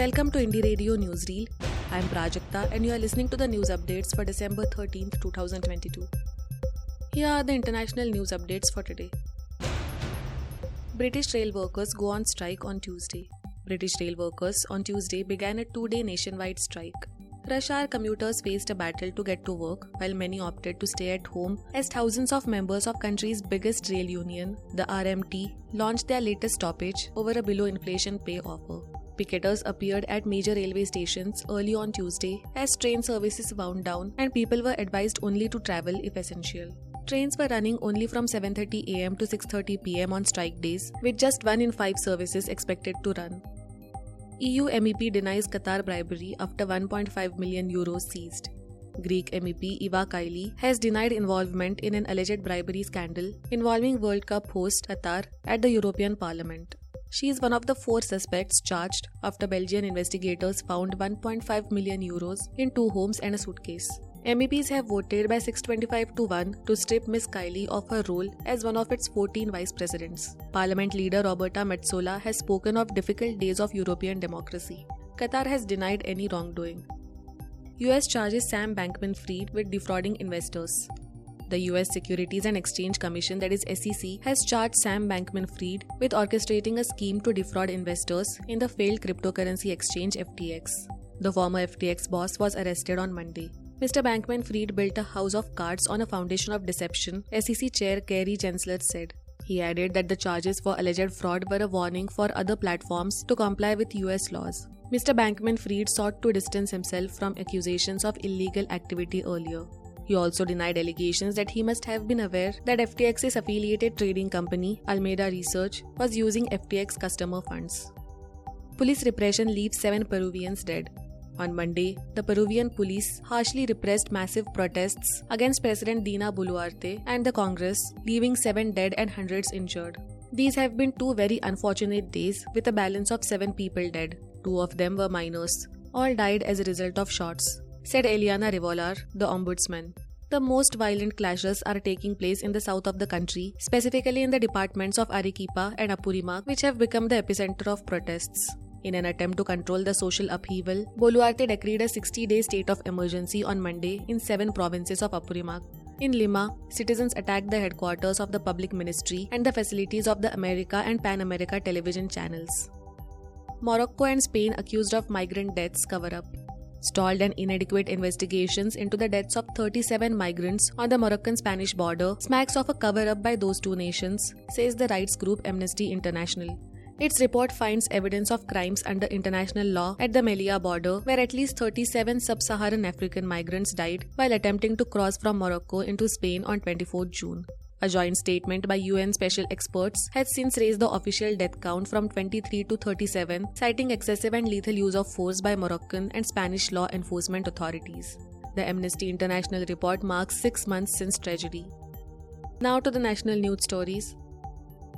Welcome to Indie Radio Newsreel. I'm Prajakta and you are listening to the news updates for December 13th, 2022. Here are the international news updates for today. British rail workers go on strike on Tuesday. British rail workers on Tuesday began a two day nationwide strike. Rush hour commuters faced a battle to get to work, while many opted to stay at home as thousands of members of country's biggest rail union, the RMT, launched their latest stoppage over a below inflation pay offer. Picketers appeared at major railway stations early on Tuesday as train services wound down and people were advised only to travel if essential. Trains were running only from 7:30 am to 6:30 pm on strike days, with just 1 in 5 services expected to run. EU MEP denies Qatar bribery after 1.5 million euros seized. Greek MEP Eva Kaili has denied involvement in an alleged bribery scandal involving World Cup host Qatar at the European Parliament. She is one of the four suspects charged after Belgian investigators found 1.5 million euros in two homes and a suitcase. MEPs have voted by 625 to 1 to strip Ms. Kaili of her role as one of its 14 vice presidents. Parliament leader Roberta Metsola has spoken of difficult days of European democracy. Qatar has denied any wrongdoing. US charges Sam Bankman Fried with defrauding investors. The US Securities and Exchange Commission, that is SEC, has charged Sam Bankman Fried with orchestrating a scheme to defraud investors in the failed cryptocurrency exchange FTX. The former FTX boss was arrested on Monday. Mr. Bankman Fried built a house of cards on a foundation of deception, SEC Chair Gary Gensler said. He added that the charges for alleged fraud were a warning for other platforms to comply with US laws. Mr. Bankman Fried sought to distance himself from accusations of illegal activity earlier. He also denied allegations that he must have been aware that FTX's affiliated trading company, Alameda Research, was using FTX customer funds. Police repression leaves seven Peruvians dead. On Monday, the Peruvian police harshly repressed massive protests against President Dina Boluarte and the Congress, leaving seven dead and hundreds injured. These have been two very unfortunate days with a balance of seven people dead. Two of them were minors. All died as a result of shots, said Eliana Revollar, the ombudsman. The most violent clashes are taking place in the south of the country, specifically in the departments of Arequipa and Apurimac, which have become the epicenter of protests. In an attempt to control the social upheaval, Boluarte decreed a 60 day state of emergency on Monday in seven provinces of Apurimac. In Lima, citizens attacked the headquarters of the public ministry and the facilities of the America and Pan America television channels. Morocco and Spain accused of migrant deaths cover up. Stalled and inadequate investigations into the deaths of 37 migrants on the Moroccan Spanish border smacks of a cover up by those two nations, says the rights group Amnesty International. Its report finds evidence of crimes under international law at the Melilla border, where at least 37 sub Saharan African migrants died while attempting to cross from Morocco into Spain on 24 June. A joint statement by UN special experts has since raised the official death count from 23 to 37, citing excessive and lethal use of force by Moroccan and Spanish law enforcement authorities. The Amnesty International report marks six months since tragedy. Now to the national news stories.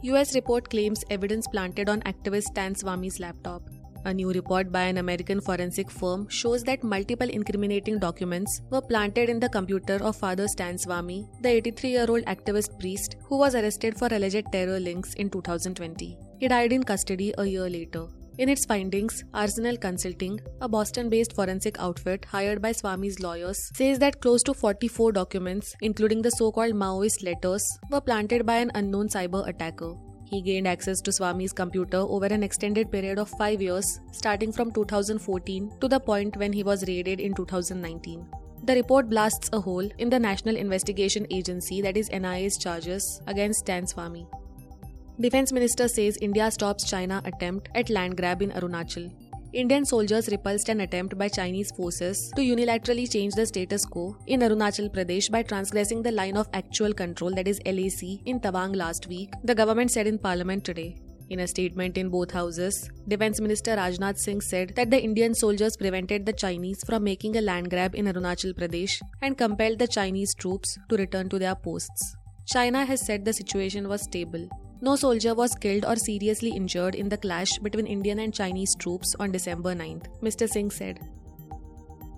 US report claims evidence planted on activist Stan Swami's laptop. A new report by an American forensic firm shows that multiple incriminating documents were planted in the computer of Father Stan Swami, the 83 year old activist priest who was arrested for alleged terror links in 2020. He died in custody a year later. In its findings, Arsenal Consulting, a Boston based forensic outfit hired by Swami's lawyers, says that close to 44 documents, including the so called Maoist letters, were planted by an unknown cyber attacker. He gained access to Swami's computer over an extended period of five years, starting from 2014 to the point when he was raided in 2019. The report blasts a hole in the National Investigation Agency, that is NIA's charges against Stan Swami. Defense Minister says India stops China attempt at land grab in Arunachal. Indian soldiers repulsed an attempt by Chinese forces to unilaterally change the status quo in Arunachal Pradesh by transgressing the line of actual control that is LAC in Tawang last week, the government said in parliament today. In a statement in both houses, Defense Minister Rajnath Singh said that the Indian soldiers prevented the Chinese from making a land grab in Arunachal Pradesh and compelled the Chinese troops to return to their posts. China has said the situation was stable. No soldier was killed or seriously injured in the clash between Indian and Chinese troops on December 9th, Mr. Singh said.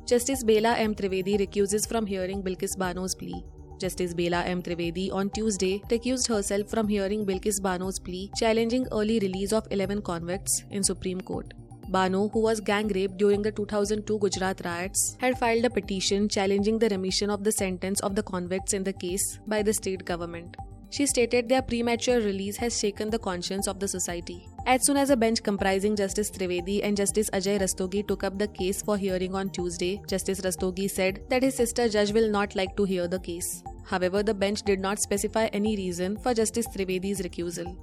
Justice Bela M. Trivedi recuses from hearing Bilkis Bano's plea. Justice Bela M. Trivedi on Tuesday recused herself from hearing Bilkis Bano's plea challenging early release of 11 convicts in Supreme Court. Bano, who was gang raped during the 2002 Gujarat riots, had filed a petition challenging the remission of the sentence of the convicts in the case by the state government. She stated their premature release has shaken the conscience of the society. As soon as a bench comprising Justice Trivedi and Justice Ajay Rastogi took up the case for hearing on Tuesday, Justice Rastogi said that his sister judge will not like to hear the case. However, the bench did not specify any reason for Justice Trivedi's recusal.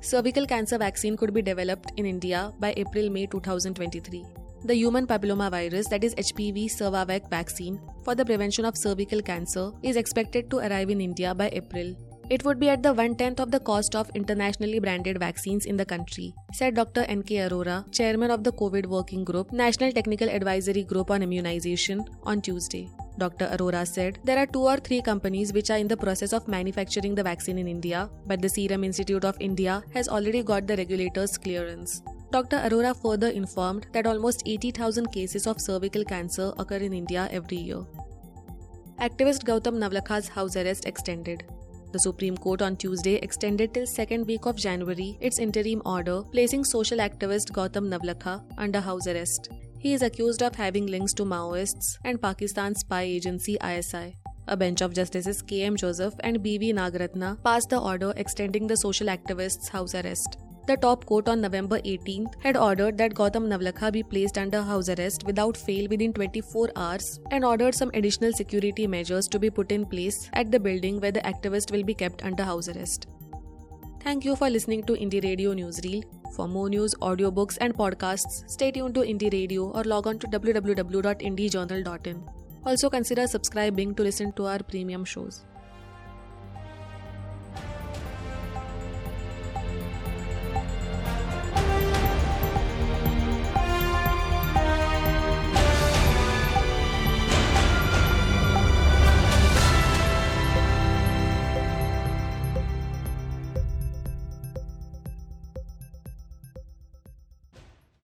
Cervical cancer vaccine could be developed in India by April May 2023. The human papillomavirus, that is HPV Cervavac vaccine for the prevention of cervical cancer, is expected to arrive in India by April. It would be at the one tenth of the cost of internationally branded vaccines in the country, said Dr. N.K. Arora, chairman of the COVID Working Group, National Technical Advisory Group on Immunization, on Tuesday. Dr. Arora said there are two or three companies which are in the process of manufacturing the vaccine in India, but the Serum Institute of India has already got the regulator's clearance. Dr. Arora further informed that almost 80,000 cases of cervical cancer occur in India every year. Activist Gautam Navlakha's house arrest extended. The Supreme Court on Tuesday extended till second week of January its interim order placing social activist Gautam Navlakha under house arrest. He is accused of having links to Maoists and Pakistan's spy agency ISI. A bench of Justices K. M. Joseph and B. V. Nagaratna passed the order extending the social activist's house arrest. The top court on November 18th had ordered that Gautam Navlakha be placed under house arrest without fail within 24 hours and ordered some additional security measures to be put in place at the building where the activist will be kept under house arrest. Thank you for listening to Indie Radio Newsreel. For more news, audiobooks, and podcasts, stay tuned to Indie Radio or log on to www.indiejournal.in. Also consider subscribing to listen to our premium shows.